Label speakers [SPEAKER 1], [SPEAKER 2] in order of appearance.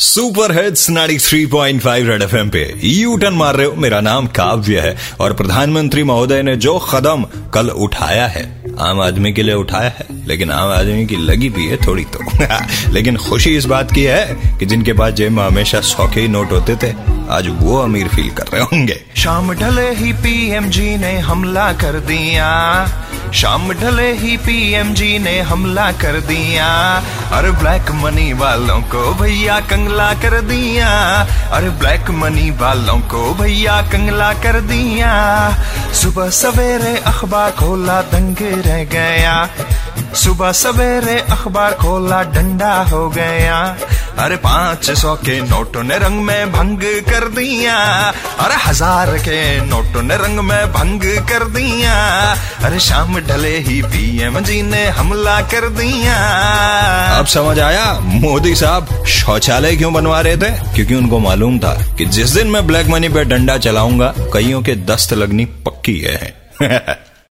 [SPEAKER 1] Super hits 93.5 red FM पे U turn मार रहे हो, मेरा नाम काव्य है और प्रधानमंत्री महोदय ने जो कदम कल उठाया है, आम आदमी के लिए उठाया है, लेकिन आम आदमी की लगी भी है थोड़ी तो। लेकिन खुशी इस बात की है कि जिनके पास जेब में हमेशा सौ के ही नोट होते थे, आज वो अमीर फील कर रहे होंगे।
[SPEAKER 2] शाम ढले ही पीएमजी ने हमला कर दिया। शाम ढले ही पीएमजी ने हमला कर दिया। अरे ब्लैक मनी वालों को भैया कंगला कर दिया। अरे ब्लैक मनी वालों को भैया कंगला कर दिया। सुबह सवेरे अखबार खोला दंगे रह गया। सुबह सवेरे अखबार खोला डंडा हो गया। अरे पाँच सौ के नोटों ने रंग में भंग कर दिया। अरे हज़ार के नोटों ने रंग में भंग कर दिया। अरे शाम ढले ही पीएम जी ने हमला कर दिया।
[SPEAKER 1] अब समझ आया? मोदी साहब शौचालय क्यों बनवा रहे थे? क्योंकि उनको मालूम था कि जिस दिन मैं ब्लैक मनी पे डंडा चलाऊँगा, कईयों के दस्त लगनी पक्की है।